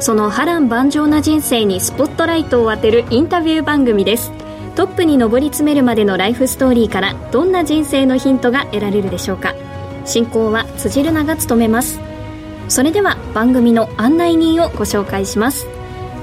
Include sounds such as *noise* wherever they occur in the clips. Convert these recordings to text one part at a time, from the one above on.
その波乱万丈な人生にスポットライトを当てるインタビュー番組です。トップに上り詰めるまでのライフストーリーからどんな人生のヒントが得られるでしょうか。進行は辻るなが務めます。それでは番組の案内人をご紹介します。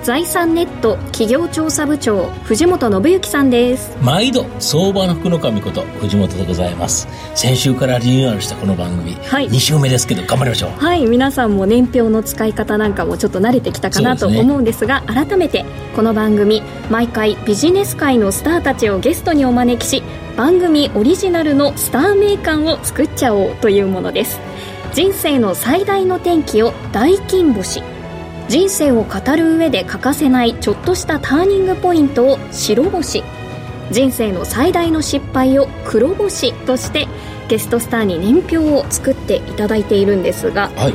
財産ネット企業調査部長藤本信之さんです。毎度相場の福の神こと藤本でございます。先週からリニューアルしたこの番組、はい、2週目ですけど頑張りましょう。はい皆さんも年表の使い方なんかもちょっと慣れてきたかなと思うんですが、ね、改めてこの番組毎回ビジネス界のスターたちをゲストにお招きし番組オリジナルのスター名鑑を作っちゃおうというものです。人生の最大の転機を大金星人生を語る上で欠かせないちょっとしたターニングポイントを白星。人生の最大の失敗を黒星としてゲストスターに年表を作っていただいているんですが、はい、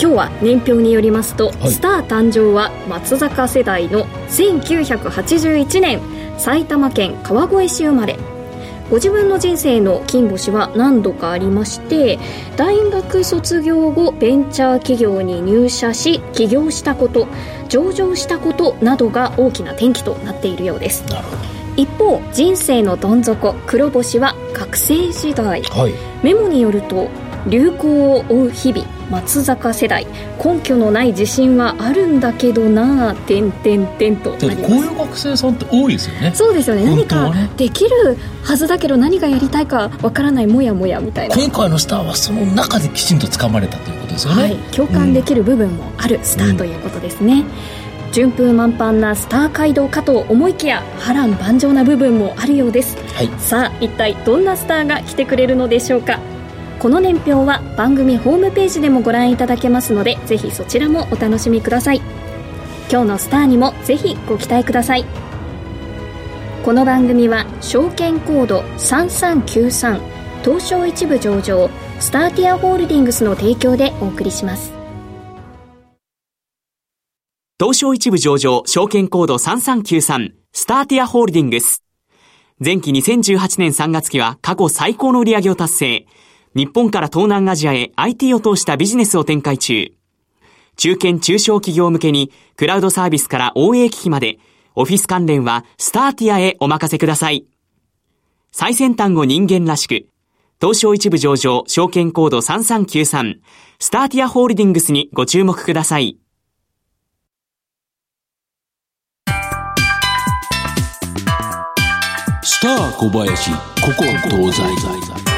今日は年表によりますと、はい、スター誕生は松坂世代の1981年埼玉県川越市生まれご自分の人生の金星は何度かありまして大学卒業後ベンチャー企業に入社し起業したこと上場したことなどが大きな転機となっているようです。一方人生のどん底黒星は学生時代、はい、メモによると流行を追う日々松坂世代。根拠のない自信はあるんだけどなてんてんてんと。こういう学生さんって多いですよね。そうですよね、ね、何かできるはずだけど何がやりたいかわからないもやもやみたいな。今回のスターはその中できちんと掴まれたということですよね、はい、共感できる部分もあるスターということですね、うん、順風満帆なスター街道かと思いきや波乱万丈な部分もあるようです、はい、さあ一体どんなスターが来てくれるのでしょうかこの年表は番組ホームページでもご覧いただけますのでぜひそちらもお楽しみください。今日のスターにもぜひご期待ください。この番組は証券コード3393東証一部上場スターティアホールディングスの提供でお送りします。東証一部上場証券コード3393スターティアホールディングス。前期2018年3月期は過去最高の売上を達成。日本から東南アジアへ IT を通したビジネスを展開中。中堅中小企業向けにクラウドサービスから OA 機器までオフィス関連はスターティアへお任せください。最先端を人間らしく、東証一部上場証券コード3393スターティアホールディングスにご注目ください。スター小林、ここ東西。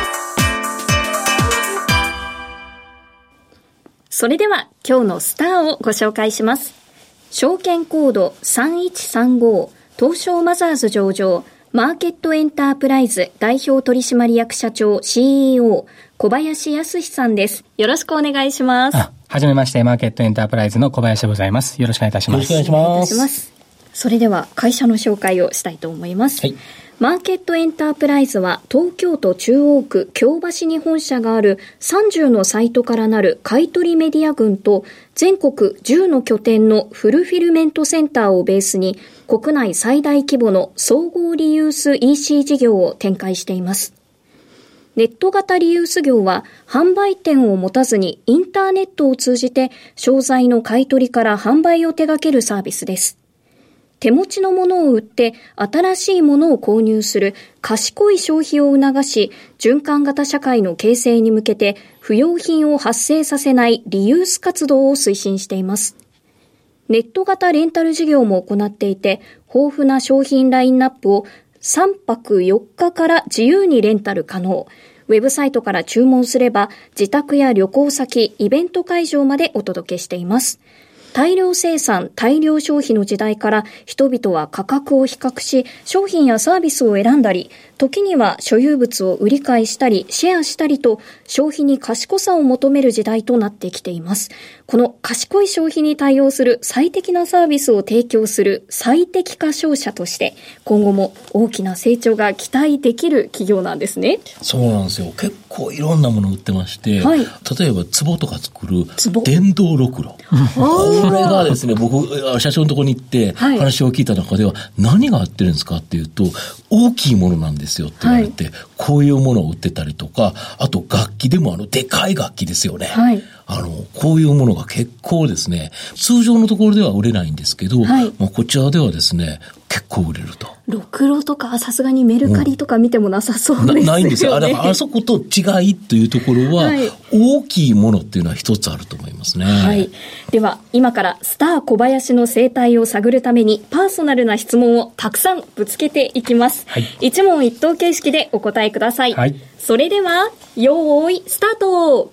それでは今日のスターをご紹介します。証券コード3135東証マザーズ上場マーケットエンタープライズ代表取締役社長 CEO 小林康さんです。よろしくお願いします。はじめまして、マーケットエンタープライズの小林でございます。よろしくお願いいたします。よろしくお願いします。それでは会社の紹介をしたいと思います。はいマーケットエンタープライズは東京都中央区京橋に本社がある30のサイトからなる買取メディア群と全国10の拠点のフルフィルメントセンターをベースに国内最大規模の総合リユース EC 事業を展開しています。ネット型リユース業は販売店を持たずにインターネットを通じて商材の買取から販売を手掛けるサービスです。手持ちのものを売って新しいものを購入する賢い消費を促し、循環型社会の形成に向けて不要品を発生させないリユース活動を推進しています。ネット型レンタル事業も行っていて、豊富な商品ラインナップを3泊4日から自由にレンタル可能。ウェブサイトから注文すれば、自宅や旅行先、イベント会場までお届けしています。大量生産、大量消費の時代から人々は価格を比較し、商品やサービスを選んだり、時には所有物を売り買いしたり、シェアしたりと、消費に賢さを求める時代となってきています。この賢い消費に対応する最適なサービスを提供する最適化商社として、今後も大きな成長が期待できる企業なんですね。そうなんですよ。結構いろんなもの売ってまして、はい、例えば壺とか作る電動ろくろ。これがですね、僕、社長のところに行って話を聞いた中では、何が合ってるんですかっていうと、大きいものなんですよって言われて、はい、こういうものを売ってたりとか、あと楽器でもあの、でかい楽器ですよね。はい、あの、こういうものが結構ですね、通常のところでは売れないんですけど、はい、まあこちらではですね、結構売れると。ろくろとか、さすがにメルカリとか見てもなさそうですよね。なないんですよ。あ *laughs* あそこと違いというところは、はい、大きいものっていうのは一つあると思いますね。はい。では、今からスター小林の生態を探るために、パーソナルな質問をたくさんぶつけていきます。はい、一問一答形式でお答えください。はい。それでは、よーい、スタート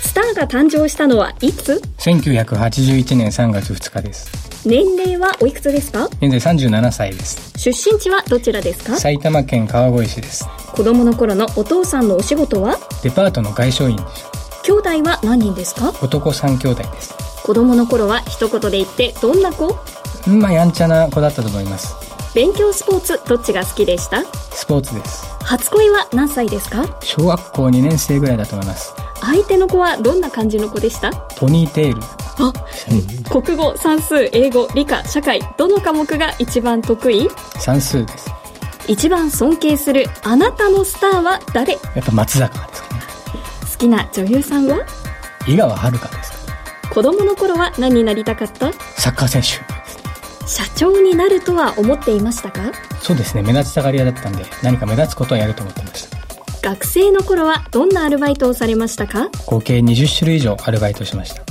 スターが誕生したのはいつ ?1981 年3月2日です。年齢はおいくつですか？現在37歳です。出身地はどちらですか？埼玉県川越市です。子供の頃のお父さんのお仕事は？デパートの外商員です兄弟は何人ですか？男3兄弟です。子供の頃は一言で言ってどんな子？まあやんちゃな子だったと思います。勉強スポーツどっちが好きでした？スポーツです。初恋は何歳ですか？小学校2年生ぐらいだと思います相手の子はどんな感じの子でした？ポニーテールあ、国語、算数、英語、理科、社会、どの科目が一番得意？算数です。一番尊敬するあなたのスターは誰？やっぱ松坂ですかね。好きな女優さんは？井川遥です子供の頃は何になりたかった？サッカー選手。社長になるとは思っていましたか？そうですね。目立ちたがり屋だったんで、何か目立つことはやると思ってました。学生の頃はどんなアルバイトをされましたか？合計20種類以上アルバイトしました。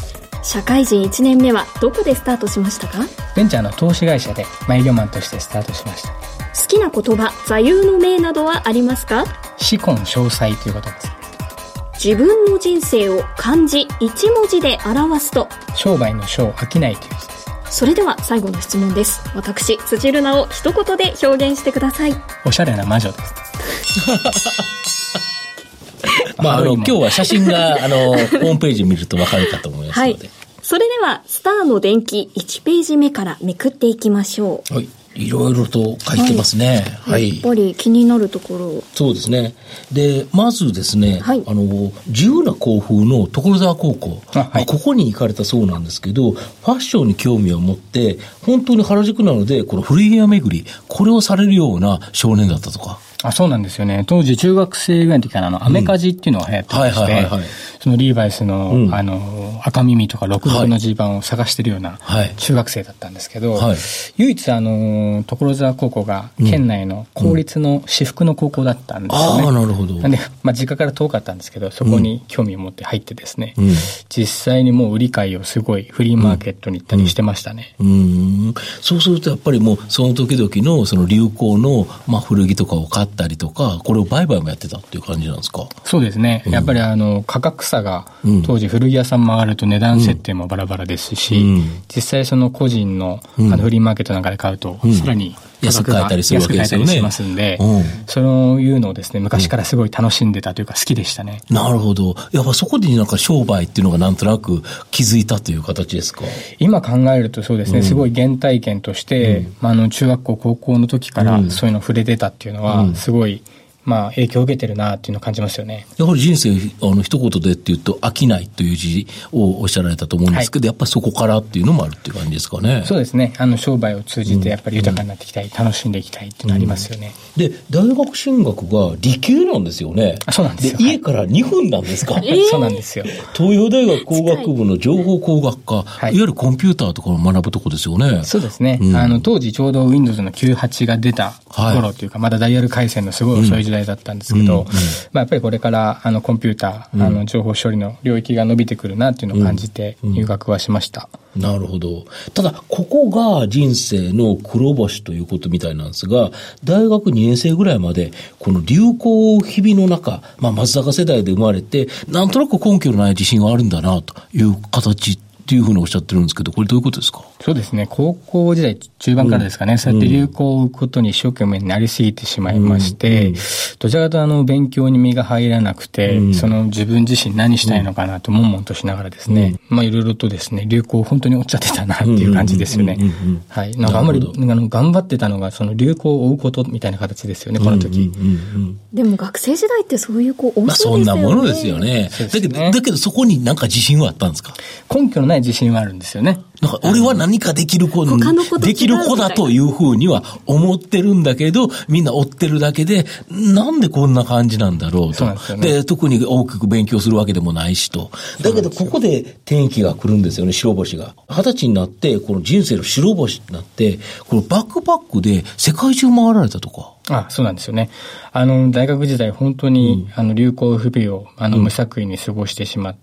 社会人1年目はどこでスタートしましたか？ベンチャーの投資会社で営業マンとしてスタートしました。好きな言葉座右の銘などはありますか？死婚詳細ということです。自分の人生を漢字一文字で表すと。商売の商飽きないという字です。それでは最後の質問です。私辻るなを一言で表現してください。おしゃれな魔女です *laughs* *laughs* まあ、あの、今日は写真が、あの、*laughs* ホームページ見るとわかるかと思いますので。はい。それでは、スターの電気1ページ目からめくっていきましょう。はい。いろいろと書いてますね。はい。やっぱり気になるところ。そうですね。で、まずですね、はい、あの、自由な校風の所沢高校、はい、ここに行かれたそうなんですけど、ファッションに興味を持って、本当に原宿なので、この古着屋巡り、これをされるような少年だったとか。あそうなんですよね。当時中学生ぐらいの時からあの、アメカジっていうのが流行ってまして、そのリーバイスの、うん、あの、赤耳とか六六のジーパンを探してるような中学生だったんですけど、はい、唯一あの、所沢高校が県内の公立の私服の高校だったんですよね。うん、ああ、なるほど。なんで、まあ実家から遠かったんですけど、そこに興味を持って入ってですね、うん、実際にもう売り買いをすごいフリーマーケットに行ったりしてましたね。うん。そうするとやっぱりもうその時々のその流行の、まあ古着とかを買ったりとか、これを売買もやってたっていう感じなんですか？そうですね。やっぱりあの、価格差が、当時古着屋さん回ると値段設定もバラバラですし、うん、実際その個人のあのフリーマーケットなんかで買うと、さらに安く買えたりするわけですよね。しますんで、うん、そういうのをですね、昔からすごい楽しんでたというか好きでしたね。なるほど。やっぱそこでなんか商売っていうのがなんとなく気づいたという形ですか？今考えるとそうですね、すごい原体験として、まあ、あの中学校、高校の時からそういうの触れてたっていうのは、すごい、まあ、影響を受けてるなっていうのを感じますよね。やはり人生、あの、一言でっていうと、飽きないという字をおっしゃられたと思うんですけど、はい、やっぱりそこからっていうのもあるっていう感じですかね。そうですね。あの、商売を通じてやっぱり豊かになっていきたい、うん、楽しんでいきたいっていうのありますよね、うん、で、大学進学が理系なんですよね。そうなんですよ。家から2分なんですか、えー、*laughs* そうなんですよ。東洋大学工学部の情報工学科、はい、いわゆるコンピューターとかを学ぶとこですよね。そうですね。うん、あの、当時ちょうど Windows の98が出た頃というか、はい、まだダイヤル回線のすごい遅い時代代だったんですけど、まあ、やっぱりこれからあのコンピューター、あの情報処理の領域が伸びてくるなっていうのを感じて入学はしました。なるほど。ただ、ここが人生の黒星ということみたいなんですが、大学2年生ぐらいまで、この流行日々の中、まあ、松坂世代で生まれて、なんとなく根拠のない自信があるんだな、という形っていうふうにおっしゃってるんですけど、これどういうことですか？そうですね。高校時代中盤からですかね、うん、そうやって流行を追うことに一生懸命になりすぎてしまいまして、うん、どちらかとあの、勉強に身が入らなくて、うん、その自分自身何したいのかなと、悶々としながらですね、まあいろいろとですね、流行を本当に追っちゃってたなっていう感じですよね。はい。なんかあんまり、あの、頑張ってたのが、その流行を追うことみたいな形ですよね、この時。でも学生時代ってそういう子多そうですよね。まあそんなものですよね。だけど、だけどそこになんか自信はあったんですか？根拠のない自信はあるんですよね。なんか俺は何かできる子できる子だというふうには思ってるんだけど、みんな追ってるだけで、なんでこんな感じなんだろうと。で、ね、特に大きく勉強するわけでもないしと。だけどここで転機が来るんですよね、白星が。二十歳になって、この人生の白星になって、このバックパックで世界中回られたとか。あそうなんですよね。あの、大学時代本当に、うん、あの、流行不備を、あの、無作為に過ごしてしまって、うん、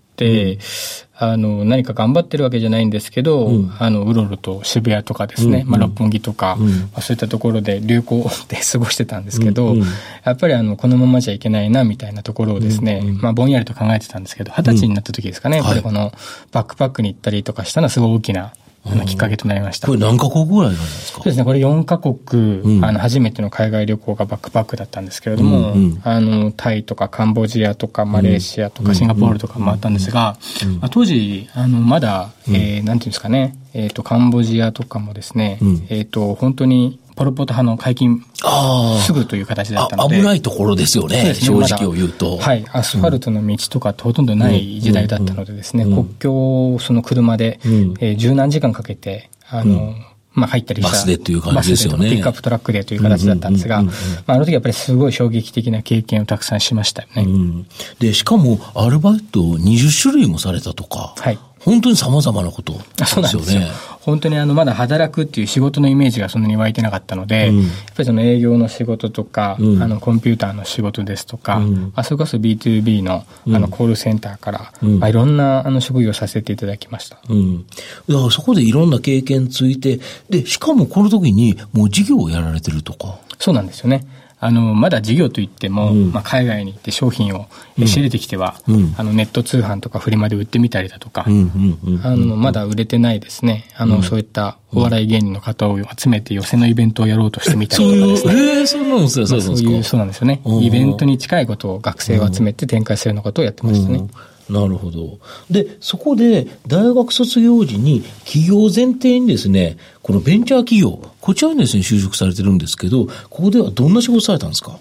あの、何か頑張ってるわけじゃないんですけど、うん、あの、うろうろと渋谷とかですね、まあ、六本木とか、まあ、そういったところで流行で過ごしてたんですけど、やっぱりあの、このままじゃいけないな、みたいなところをですね、まあ、ぼんやりと考えてたんですけど、二十歳になった時ですかね、やっぱりこの、バックパックに行ったりとかしたのはすごい大きなあのきっかけとなりました。これ何カ国ぐらいなんですか？そうですね、これ4カ国、うん、あの、初めての海外旅行がバックパックだったんですけれども、うんうん、あの、タイとかカンボジアとかマレーシアとかシンガポールとかもあったんですが、まあ、当時、あの、まだ、えー、なんていうんですかね、えっ、ー、と、カンボジアとかもですね、えっ、ー、と、本当にポル・ポト派の解禁すぐという形だったので。危ないところですよね、ね正直を言うと、はい。アスファルトの道とかってほとんどない時代だったのでですね、国境をその車で、えー、十何時間かけて、あの、まあ入ったりした。バスでという感じですよね。ピックアップトラックでという形だったんですが、あの時やっぱりすごい衝撃的な経験をたくさんしましたよね。うん、で、しかもアルバイト20種類もされたとか。はい。本当に様々なことですよね。そうなんですよ。本当にあの、まだ働くっていう仕事のイメージがそんなに湧いてなかったので、うん、やっぱりその営業の仕事とか、うん、あの、コンピューターの仕事ですとか、うん、あそれこそ B2B の、あの、コールセンターから、まあ、いろんな、あの、職業させていただきました。うん。だからそこでいろんな経験ついて、で、しかもこの時にもう事業をやられてるとか。そうなんですよね。あの、まだ事業といっても、うん、まあ、海外に行って商品を仕入れてきては、うん、あの、ネット通販とかフリマで売ってみたりだとか、あの、まだ売れてないですね。あの、そういったお笑い芸人の方を集めて寄せのイベントをやろうとしてみたりとかですね。えー、そうなんですよ、そういう、そうなんですよね。イベントに近いことを学生を集めて展開するようなことをやってましたね。なるほど。で、そこで大学卒業時に企業前提にですね、このベンチャー企業、こちらにですね、就職されてるんですけど、ここではどんな仕事されたんですか？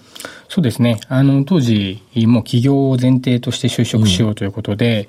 そうですね。あの、当時、もう企業を前提として就職しようということで、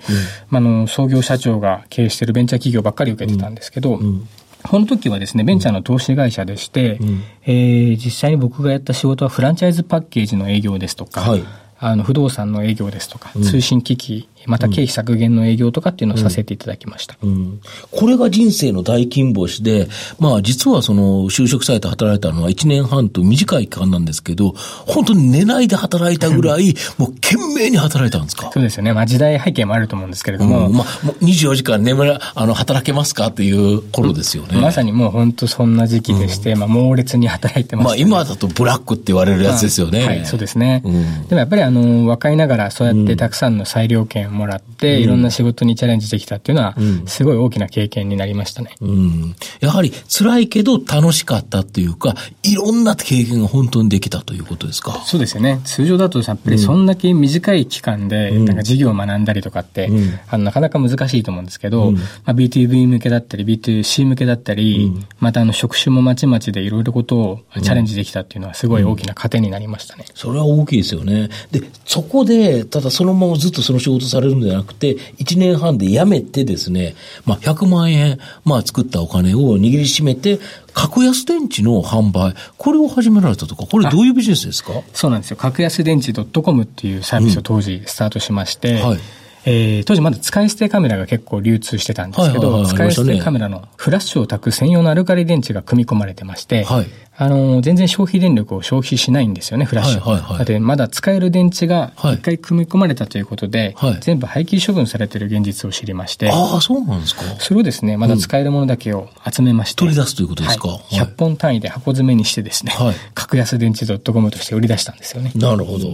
うん。うん、あの、創業社長が経営しているベンチャー企業ばっかり受けてたんですけど、うん。この時はですね、ベンチャーの投資会社でして、うん、えー、実際に僕がやった仕事はフランチャイズパッケージの営業ですとか、はい、あの不動産の営業ですとか、通信機器、また経費削減の営業とかっていうのをさせていただきました。うんうん、これが人生の大金星で、まあ実はその就職されて働いたのは1年半と短い期間なんですけど、本当に寝ないで働いたぐらい、もう懸命に働いたんですか？そうですよね。まあ時代背景もあると思うんですけれども。うん、まあもう24時間眠ら、あの、働けますかっていう頃ですよね。まさにもう本当そんな時期でして、まあ猛烈に働いてます、ね、まあ今だとブラックって言われるやつですよね。はい、そうですね。でもやっぱりあの、若いながらそうやってたくさんの裁量権をもらって、ろんな仕事にチャレンジできたっていうのは、すごい大きな経験になりましたね。うん、やはり辛いけど楽しかったっていうか、いろんな経験が本当にできたということですか？そうですよね。通常だとやっぱりそんだけ短い期間で、なんか事業を学んだりとかって、あのなかなか難しいと思うんですけど、まあ、B2B 向けだったり、B2C 向けだったり、またあの職種もまちまちでいろいろことをチャレンジできたっていうのはすごい大きな糧になりましたね。それは大きいですよね。で、そこで、ただそのままずっとその仕事されるんじゃなくて、1年半で辞めてですね、まあ、100万円、まあ、作ったお金を握りしめて、格安電池の販売、これを始められたとか、これどういうビジネスですか？そうなんですよ。格安電池 .com っていうサービスを当時スタートしまして、うんはい。えー、当時まだ使い捨てカメラが結構流通してたんですけど、使い捨てカメラのフラッシュを焚く専用のアルカリ電池が組み込まれてまして、はい、あの、全然消費電力を消費しないんですよね、フラッシュ。はいはいはい、で、まだ使える電池が一回組み込まれたということで、はい、全部廃棄処分されている現実を知りまして。ああ、そうなんですか。それをですね、まだ使えるものだけを集めまして。取り出すということですか。はい、100本単位で箱詰めにしてですね、はい、格安電池 .com として売り出したんですよね。なるほど。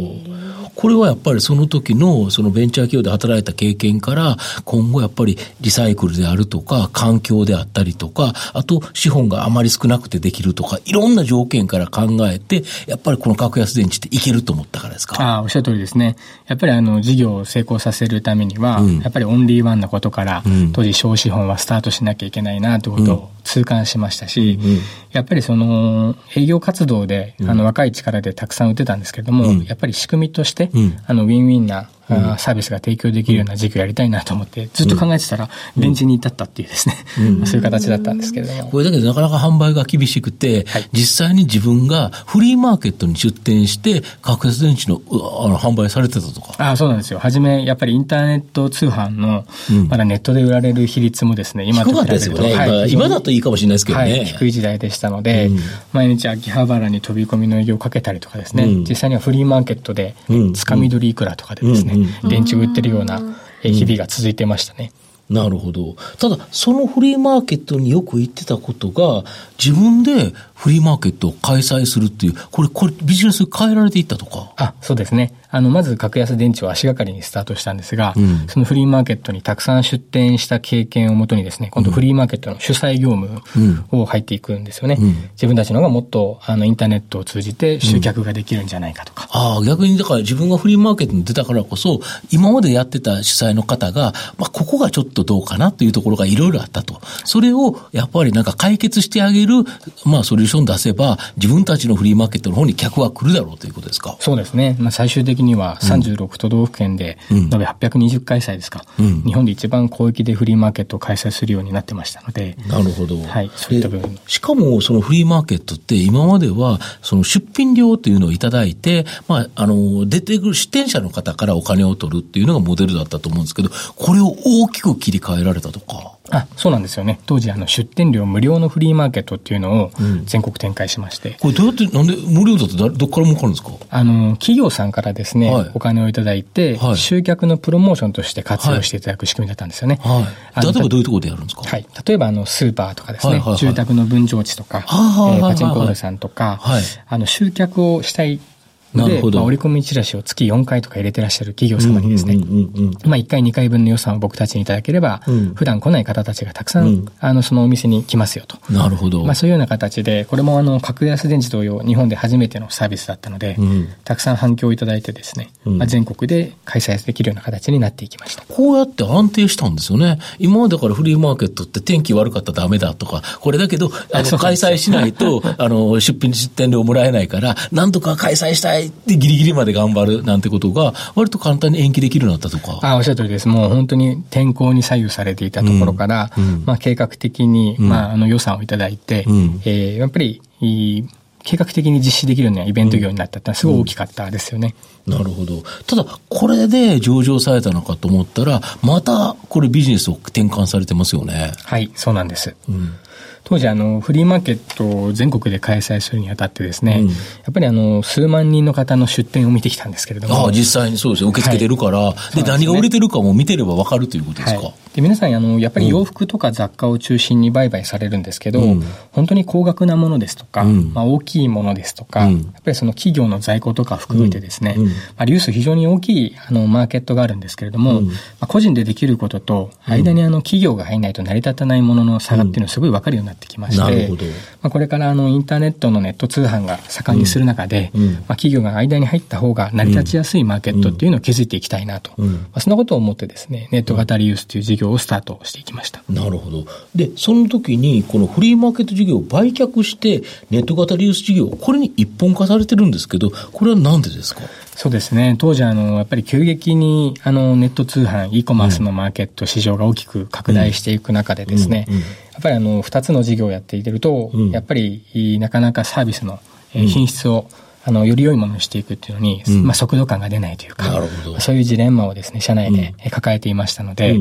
これはやっぱりその時のそのベンチャー企業で働いた経験から、今後やっぱりリサイクルであるとか、環境であったりとか、あと資本があまり少なくてできるとか、いろんな条件から考えて、やっぱりこの格安電池っていけると思ったからですか？ああ、おっしゃる通りですね。やっぱりあの、事業を成功させるためには、うん、やっぱりオンリーワンなことから、うん、当時小資本はスタートしなきゃいけないなということを痛感しましたし、うん、やっぱりその、営業活動で、あの、若い力でたくさん売ってたんですけれども、やっぱり仕組みとして、あの、ウィンウィンなサービスが提供できるような事業やりたいなと思って、ずっと考えてたら、電池に至ったっていうですね、*laughs* そういう形だったんですけれども。これだけどなかなか販売が厳しくて、はい、実際に自分がフリーマーケットに出店して、格安電池のあの販売されてたとか。あそうなんですよ。はじめ、やっぱりインターネット通販の、まだネットで売られる比率もですね、今と比べる今だといいかもしれないですけどね。はい、低い時代でしたので、毎日秋葉原に飛び込みの営業をかけたりとかですね、実際にはフリーマーケットで、つかみ取りいくらとかでですね、電池売ってってるような日々が続いてましたね。なるほど。ただ、そのフリーマーケットによく行ってたことが、自分でフリーマーケットを開催するっていう、これ、これ、ビジネス変えられていったとか？あ、そうですね。あの、まず、格安電池を足がかりにスタートしたんですが、うん、そのフリーマーケットにたくさん出店した経験をもとにですね、今度フリーマーケットの主催業務を入っていくんですよね。うん、自分たちのがもっと、あの、インターネットを通じて集客ができるんじゃないかとか。うん、ああ、逆に、だから自分がフリーマーケットに出たからこそ、今までやってた主催の方が、まあ、ここがちょっとどうかなっていうところがいろいろあったと。それを、やっぱりなんか解決してあげる、まあ、ソリューション出せば、自分たちのフリーマーケットの方に客は来るだろうということですか？そうですね。まあ、最終的には36都道府県で、延べ820開催ですか、うん、日本で一番広域でフリーマーケットを開催するようになってましたので。なるほど。はい、そういった部分。しかも、そのフリーマーケットって今までは、その出品料というのをいただいて、まあ、あの、出てくる出店者の方からお金を取るっていうのがモデルだったと思うんですけど、これを大きく切り替えられたとか。あそうなんですよね。当時、あの、出店料無料のフリーマーケットっていうのを全国展開しまして。うん、これどうやって、なんで無料だとどっから儲かるんですか？あの、企業さんからですね、はい、お金をいただいて、はい、集客のプロモーションとして活用していただく仕組みだったんですよね。はい。例えばどういうところでやるんですか？はい。例えば、あの、スーパーとかですね、はいはいはい、住宅の分譲地とか、えー、パチンコールさんとか、はい、あの、集客をしたいなるほど。まあ、折り込みチラシを月4回とか入れてらっしゃる企業様にですね、まあ1回2回分の予算を僕たちにいただければ、うん、普段来ない方たちがたくさん、うん、あの、そのお店に来ますよと。なるほど。まあそういうような形で、これもあの、格安電池同様、日本で初めてのサービスだったので、うん、たくさん反響をいただいてですね、まあ、全国で開催できるような形になっていきました。こうやって安定したんですよね。今までからフリーマーケットって天気悪かったらダメだとか、これだけど、あの、開催しないと、*laughs* あの、出品出店料もらえないから、なんとか開催したいってギリギリまで頑張るなんてことが、割と簡単に延期できるようになったとか。あおっしゃる通りです。もう本当に天候に左右されていたところから、うん、まあ計画的に、まああの予算をいただいて、うん、えー、やっぱり、計画的に実施できるようなイベント業になったってすごい大きかったですよね。うん、なるほど。ただ、これで上場されたのかと思ったら、またこれビジネスを転換されてますよね。はい、そうなんです。うん当時あのフリーマーケットを全国で開催するにあたってですね、うん、やっぱりあの数万人の方の出店を見てきたんですけれどもああ実際にそうですね受け付けてるから、はい、で、ね、何が売れてるかも見てれば分かるということですか、はい、で皆さんあのやっぱり洋服とか雑貨を中心に売買されるんですけど、うん、本当に高額なものですとか、うん、まあ、大きいものですとか、やっぱりその企業の在庫とか含めてですね、まあ、リュース非常に大きいあのマーケットがあるんですけれども、まあ、個人でできることと間にあの企業が入らないと成り立たないものの差がっていうのはすごい分かるようになってきまして、まあ、これからあのインターネットのネット通販が盛んにする中で、うん、まあ、企業が間に入った方が成り立ちやすいマーケットっていうのを築いていきたいなと、まあ、そんなことを思ってですね、ネット型リユースという事業をスタートしていきました。なるほど。で、その時にこのフリーマーケット事業を売却して、ネット型リユース事業、これに一本化されてるんですけど、これはなんでですか？そうですね。当時、あの、やっぱり急激に、あの、ネット通販、e コマースのマーケット、市場が大きく拡大していく中でですね、やっぱりあの、二つの事業をやっていると、やっぱり、なかなかサービスの品質を、あの、より良いものにしていくっていうのに、まあ、速度感が出ないというか、そういうジレンマをですね、社内で抱えていましたので、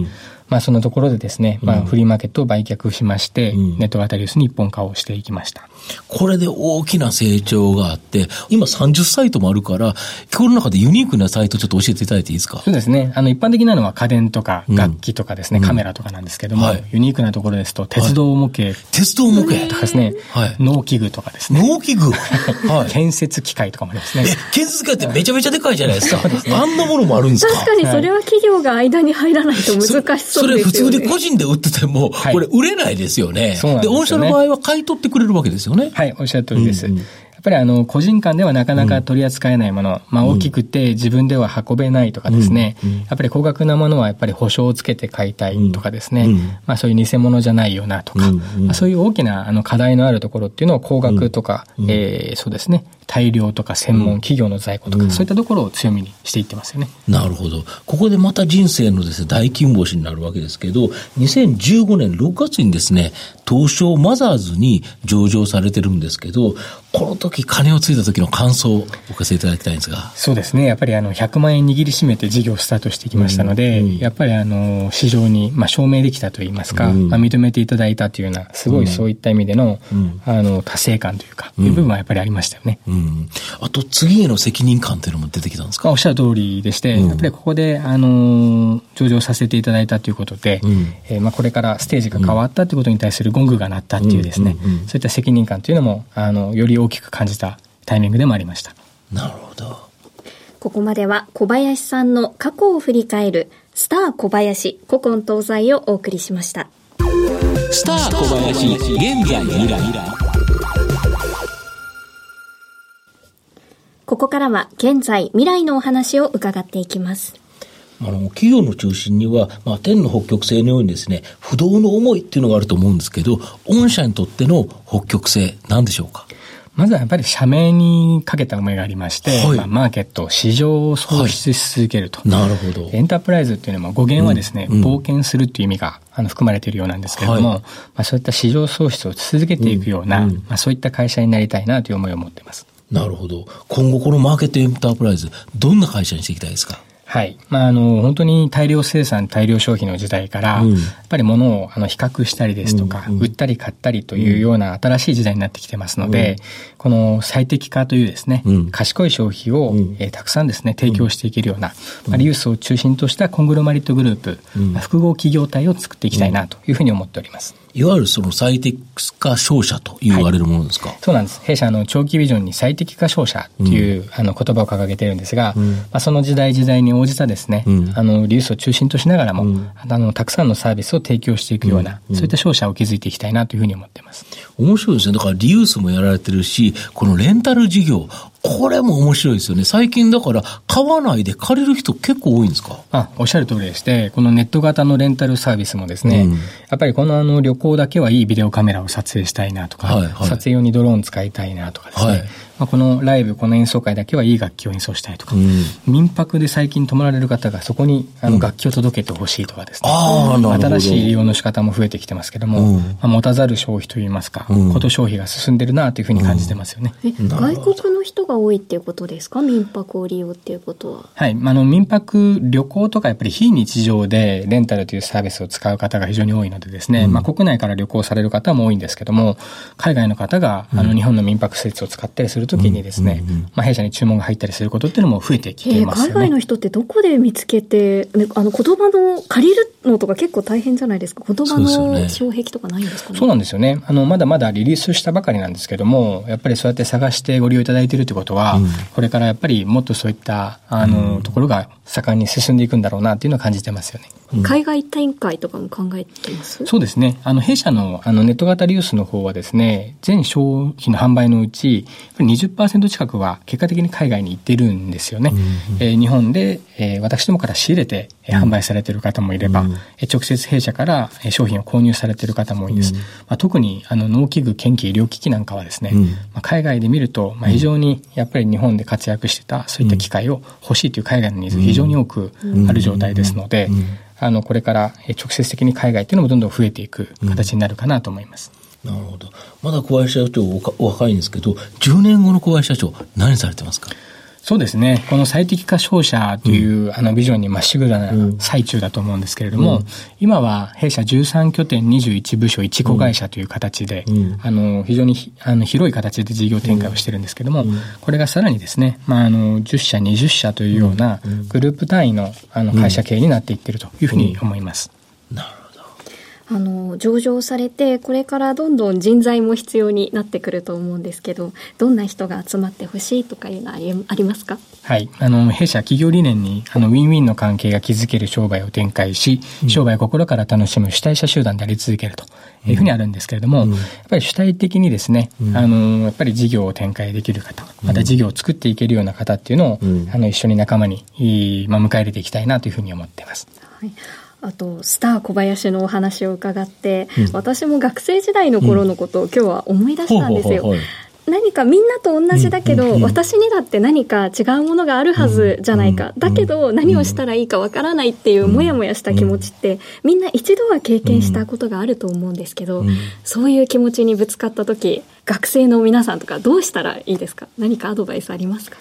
まあ、そのところでですね、まあ、フリーマーケットを売却しまして、ネット型リウスに一本化をしていきました。これで大きな成長があって、今30サイトもあるから、今日の中でユニークなサイトちょっと教えていただいていいですか？そうですね。あの、一般的なのは家電とか楽器とかですね、うん、カメラとかなんですけども、はい、ユニークなところですと、鉄道模型、はい、鉄道模型？とかですね、はい、農機具とかですね。農機具？*laughs* はい。建設機械とかもありますね。建設機械ってめちゃめちゃでかいじゃないですか。すね。あんなものもあるんですか？確かにそれは企業が間に入らないと難しそうですよね。それ普通に個人で売ってても、これ売れないですよね。そうなんですよ、ね。で、御社の場合は買い取ってくれるわけですよね。はい、おっしゃる通りです。うんうんぱりあの、個人間ではなかなか取り扱えないもの、うん、まあ大きくて自分では運べないとかですね、うん、やっぱり高額なものはやっぱり保証をつけて買いたいとかですね、うん、まあそういう偽物じゃないよなとか、まあ、そういう大きなあの課題のあるところっていうのを高額とか、えー、そうですね、大量とか専門企業の在庫とか、うん、そういったところを強みにしていってますよね。なるほど。ここでまた人生のですね、大金星になるわけですけど、2015年6月にですね、東証マザーズに上場されてるんですけど、この時金をついた時の感想をお聞かせいただきたいんですが。そうですね。やっぱりあの、100万円握りしめて事業をスタートしてきましたので、うん。うん、やっぱりあの、市場に、まあ、証明できたといいますか、うん、まあ、認めていただいたというような、すごいそういった意味での、あの、達成感というか、いう部分はやっぱりありましたよね。うん。あと次への責任感というのも出てきたんですか？おっしゃる通りでして、うん、やっぱりここで、あのー、上場させていただいたということで、うん、えー、まあ、これからステージが変わったということに対するゴングが鳴ったっていうですね、そういった責任感というのも、あの、より大きく感じたタイミングでもありました。なるほど。ここまでは小林さんの過去を振り返るスター小林古今東西をお送りしました。スター小林現在未来ここからは現在、未来のお話を伺っていきます。あの、企業の中心には、まあ、天の北極星のようにですね、不動の思いっていうのがあると思うんですけど、御社にとっての北極星、なんでしょうか？まずはやっぱり社名にかけた思いがありまして、はい、まあ、マーケット、市場を創出し続けると、はい、なるほど。エンタープライズっていうのは語源はですね、うん、冒険するっていう意味があの含まれているようなんですけれども、はい、まあ、そういった市場創出を続けていくような、うんうん、まあ、そういった会社になりたいなという思いを持っています。なるほど。今後このマーケットエンタープライズ、どんな会社にしていきたいですか？はい。まあ、あの、本当に大量生産、大量消費の時代から、うん、やっぱり物をあの比較したりですとか、うんうん、売ったり買ったりというような新しい時代になってきてますので、うん、この最適化というですね、うん、賢い消費を、えー、たくさんですね、提供していけるような、まあ、リユースを中心としたコングロマリットグループ、まあ、複合企業体を作っていきたいなというふうに思っております。いわゆるその最適化商社と言われるものですか、はい、そうなんです。弊社の長期ビジョンに最適化商社という、うん、あの言葉を掲げているんですが、うん、まあ、その時代時代に応じたですね、うん、あのリユースを中心としながらも、あのたくさんのサービスを提供していくような、そういった商社を築いていきたいなというふうに思っています。面白いですね。だからリユースもやられてるし、このレンタル事業、これも面白いですよね。最近だから買わないで借りる人結構多いんですか？あ、おっしゃる通りでして、このネット型のレンタルサービスもですね、うん、やっぱりこのあの旅行だけはいいビデオカメラを撮影したいなとか、はいはい、撮影用にドローン使いたいなとかですね、はいまあ、このライブ、この演奏会だけはいい楽器を演奏したいとか、うん、民泊で最近泊まられる方がそこにあの楽器を届けてほしいとかですね、うん、新しい利用の仕方も増えてきてますけども、うん、まあ、持たざる消費といいますか、こと消費が進んでるなというふうに感じてますよね。外国の人が多いっていうことですか？民泊を利用っていうことは。はい。あの、民泊、旅行とかやっぱり非日常でレンタルというサービスを使う方が非常に多いのでですね、まあ国内から旅行される方も多いんですけども、海外の方があの日本の民泊施設を使ったりするときにですね、まあ、弊社に注文が入ったりすることっていうのも増えてきていますよね。海外の人ってどこで見つけて、ね、あの言葉の借りるのとか結構大変じゃないですか。言葉の障壁とかないんですかね。そうなんですよね。あのまだまだリリースしたばかりなんですけども、やっぱりそうやって探してご利用いただいているということは、うん、これからやっぱりもっとそういったあの、うん、ところが盛んに進んでいくんだろうなっていうのを感じてますよね。海外展開とかも考えてます、そうですね。あの、弊社のあのネット型リユースの方はですね、全商品の販売のうち、20%近くは結果的に海外に行ってるんですよね。うんうん、えー、日本で、えー、私どもから仕入れて、えー、販売されている方もいれば、うん、直接弊社から商品を購入されている方も多いです。うん、まあ、特にあの農機具、研究、医療機器なんかはですね、うん、まあ、海外で見ると、まあ、非常にやっぱり日本で活躍してた、そういった機会を欲しいという海外のニーズ非常に多くある状態ですので、あの、これから直接的に海外っていうのもどんどん増えていく形になるかなと思います。なるほど。まだ小林社長お若いんですけど、10年後の小林社長、何されてますか？そうですね。この最適化商社という、うん、あのビジョンにまっしぐらな最中だと思うんですけれども、うん、今は弊社13拠点21部署1子会社という形で、うん、あの非常にあの広い形で事業展開をしてるんですけれども、これがさらにですね、まあ、あの10社20社というようなグループ単位のあの会社経営になっていってるというふうに思います。なる。あの上場されてこれからどんどん人材も必要になってくると思うんですけどどんな人が集まってほしいとかいうのはありますか？はい。あの弊社企業理念にあのウィンウィンの関係が築ける商売を展開し、うん、商売を心から楽しむ主体者集団であり続けるというふうにあるんですけれども、うん、やっぱり主体的にですね、うん、あのやっぱり事業を展開できる方また事業を作っていけるような方っていうのを、あの一緒に仲間に、まあ、迎え入れていきたいなというふうに思っています。はいあとスター小林のお話を伺って、うん、私も学生時代の頃のことを今日は思い出したんですよ。何かみんなと同じだけど、私にだって何か違うものがあるはずじゃないか、だけど何をしたらいいかわからないっていうもやもやした気持ちって、みんな一度は経験したことがあると思うんですけど、そういう気持ちにぶつかった時学生の皆さんとかどうしたらいいですか？何かアドバイスありますか？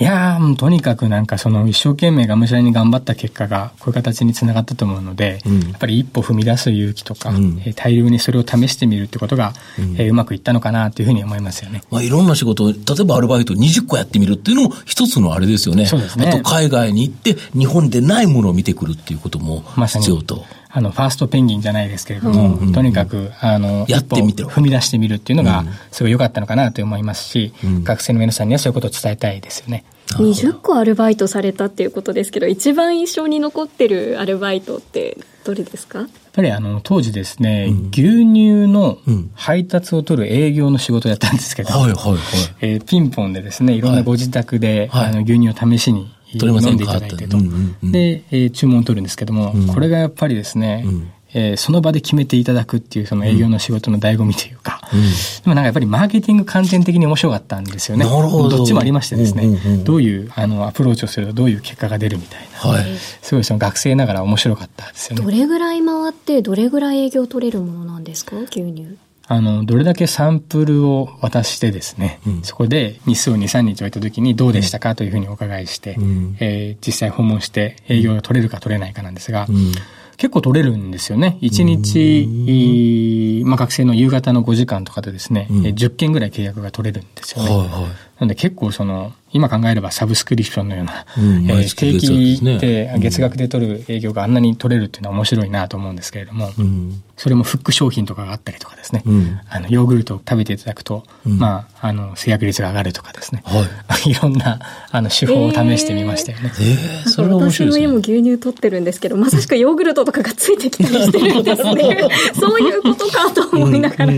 いやー、とにかくなんかその一生懸命がむしゃらに頑張った結果がこういう形につながったと思うので、うん、やっぱり一歩踏み出す勇気とか、うん、大量にそれを試してみるってことが、うん、えー、うまくいったのかなというふうに思いますよね。まあいろんな仕事、例えばアルバイト20個やってみるっていうのも一つのあれですよね。そうですね。あと海外に行って日本でないものを見てくるっていうことも必要と。まあの、ファーストペンギンじゃないですけれども、うんうんうん、とにかく、あの、やってみて。踏み出してみるっていうのが、すごい良かったのかなと思いますし、うん、学生の皆さんにはそういうことを伝えたいですよね。20個アルバイトされたっていうことですけど、一番印象に残ってるアルバイトってどれですか？やっぱりあの、当時ですね、うん、牛乳の配達を取る営業の仕事をやったん。ですけど、はいはいはい。えー、ピンポンでですね、いろんなご自宅で、はい、あの牛乳を試しに飲んでいただいてと。で、えー、注文を取るんですけども、うん、これがやっぱりですね、うんえー、その場で決めていただくっていうその営業の仕事の醍醐味というか、うん、でもなんかやっぱりマーケティング観点的に面白かったんですよね。なるほど。どっちもありましてですね、うんうんうん、どういうあのアプローチをするとどういう結果が出るみたいな、はい、すごいその学生ながら面白かったですよね。どれぐらい回ってどれぐらい営業取れるものなんですか？牛乳。あの、どれだけサンプルを渡してですね、うん、そこで日数を2、3日置いた時にどうでしたかというふうにお伺いして、うん、えー、実際訪問して営業が取れるか取れないかなんですが、うん。結構取れるんですよね。1日、まあ、学生の夕方の5時間とかでですね、うん、10件ぐらい契約が取れるんですよね。はいはい、なので結構その、今考えればサブスクリプションのような、うん、えー、定期で月額で取る営業があんなに取れるっていうのは面白いなと思うんですけれども、うん、それもフック商品とかがあったりとかですね、うん、あのヨーグルトを食べていただくと、まあ、あの制約率が上がるとかですね、はい、*laughs* いろんなあの手法を試してみましたよね。えー、えー、それは面白いです、ね、私の家も牛乳取ってるんですけど、まさしくヨーグルトとかがついてきたりしてるんですね。*laughs* そういうことかと思いながら、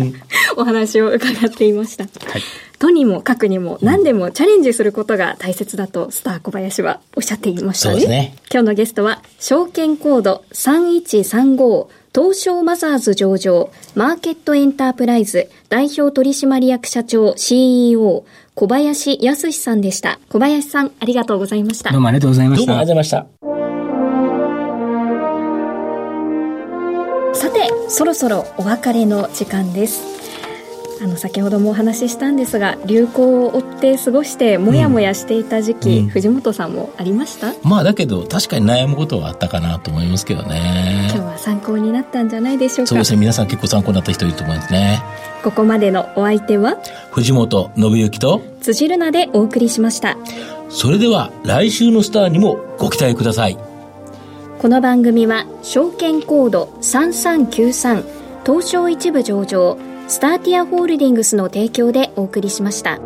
お話を伺っていました。はいとにもかくにも何でもチャレンジすることが大切だとスター小林はおっしゃっていましたね。ね今日のゲストは証券コード3135東証マザーズ上場マーケットエンタープライズ代表取締役社長 CEO 小林康さんでした。小林さんありがとうございました。どうもありがとうございました。どうもありがとうございました。さて、そろそろお別れの時間です。あの先ほどもお話ししたんですが流行を追って過ごしてもやもやしていた時期、うん、藤本さんもありました？まあだけど確かに悩むことはあったかなと思いますけどね。今日は参考になったんじゃないでしょうか。そうですね。皆さん結構参考になった人いると思いますね。ここまでのお相手は？藤本信之と辻るなでお送りしました。それでは来週のスターにもご期待ください。この番組は証券コード3393東証一部上場スターティアホールディングスの提供でお送りしました。